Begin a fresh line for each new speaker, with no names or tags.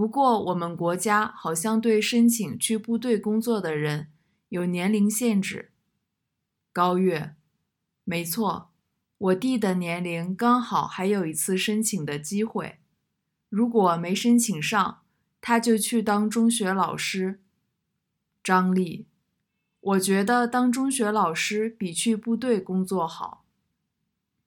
不过我们国家好像对申请去部队工作的人有年龄限制。高月，没错。我弟的年龄刚好还有一次申请的机会，如果没申请上，他就去当中学老师。张丽，我觉得当中学老师比去部队工作好。